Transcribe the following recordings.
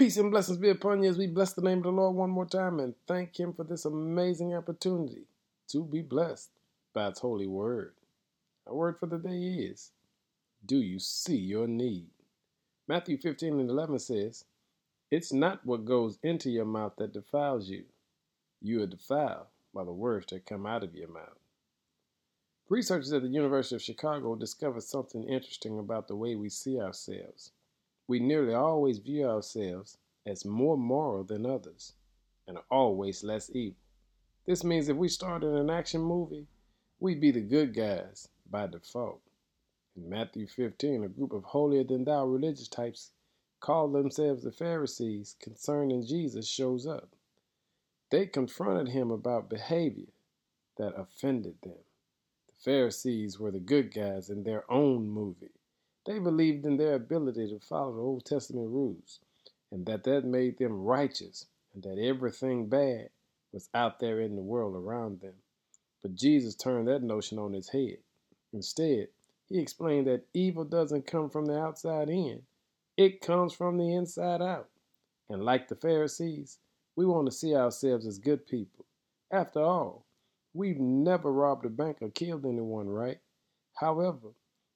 Peace and blessings be upon you as we bless the name of the Lord one more time and thank Him for this amazing opportunity to be blessed by His holy word. Our word for the day is Do you see your need? Matthew 15 and 11 says, It's not what goes into your mouth that defiles you. You are defiled by the words that come out of your mouth. Researchers at the University of Chicago discovered something interesting about the way we see ourselves we nearly always view ourselves as more moral than others and always less evil. This means if we started an action movie, we'd be the good guys by default. In Matthew 15, a group of holier than thou religious types called themselves the Pharisees concerning Jesus shows up. They confronted him about behavior that offended them. The Pharisees were the good guys in their own movie. They believed in their ability to follow the Old Testament rules and that that made them righteous and that everything bad was out there in the world around them. But Jesus turned that notion on its head. Instead, he explained that evil doesn't come from the outside in, it comes from the inside out. And like the Pharisees, we want to see ourselves as good people. After all, we've never robbed a bank or killed anyone, right? However,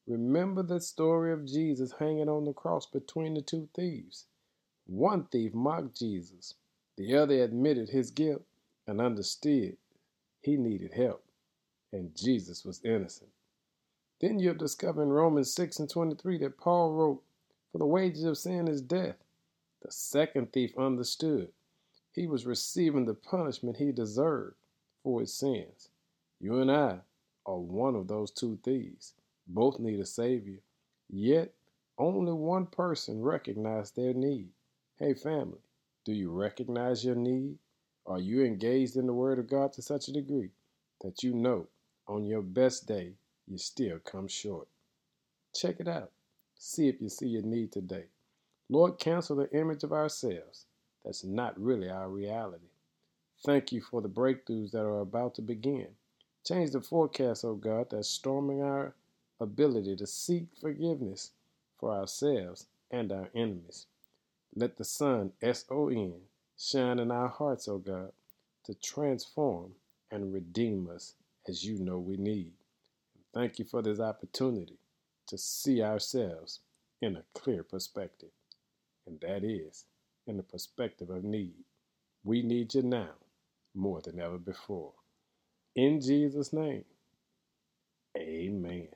Remember the story of Jesus hanging on the cross between the two thieves. One thief mocked Jesus, the other admitted his guilt and understood he needed help, and Jesus was innocent. Then you'll discover in Romans 6 and 23 that Paul wrote, For the wages of sin is death. The second thief understood. He was receiving the punishment he deserved for his sins. You and I are one of those two thieves. Both need a Savior. Yet, only one person recognized their need. Hey, family, do you recognize your need? Are you engaged in the Word of God to such a degree that you know on your best day you still come short? Check it out. See if you see your need today. Lord, cancel the image of ourselves that's not really our reality. Thank you for the breakthroughs that are about to begin. Change the forecast, oh God, that's storming our ability to seek forgiveness for ourselves and our enemies. Let the sun, S O N, shine in our hearts, O God, to transform and redeem us as you know we need. Thank you for this opportunity to see ourselves in a clear perspective, and that is in the perspective of need. We need you now more than ever before. In Jesus' name, amen.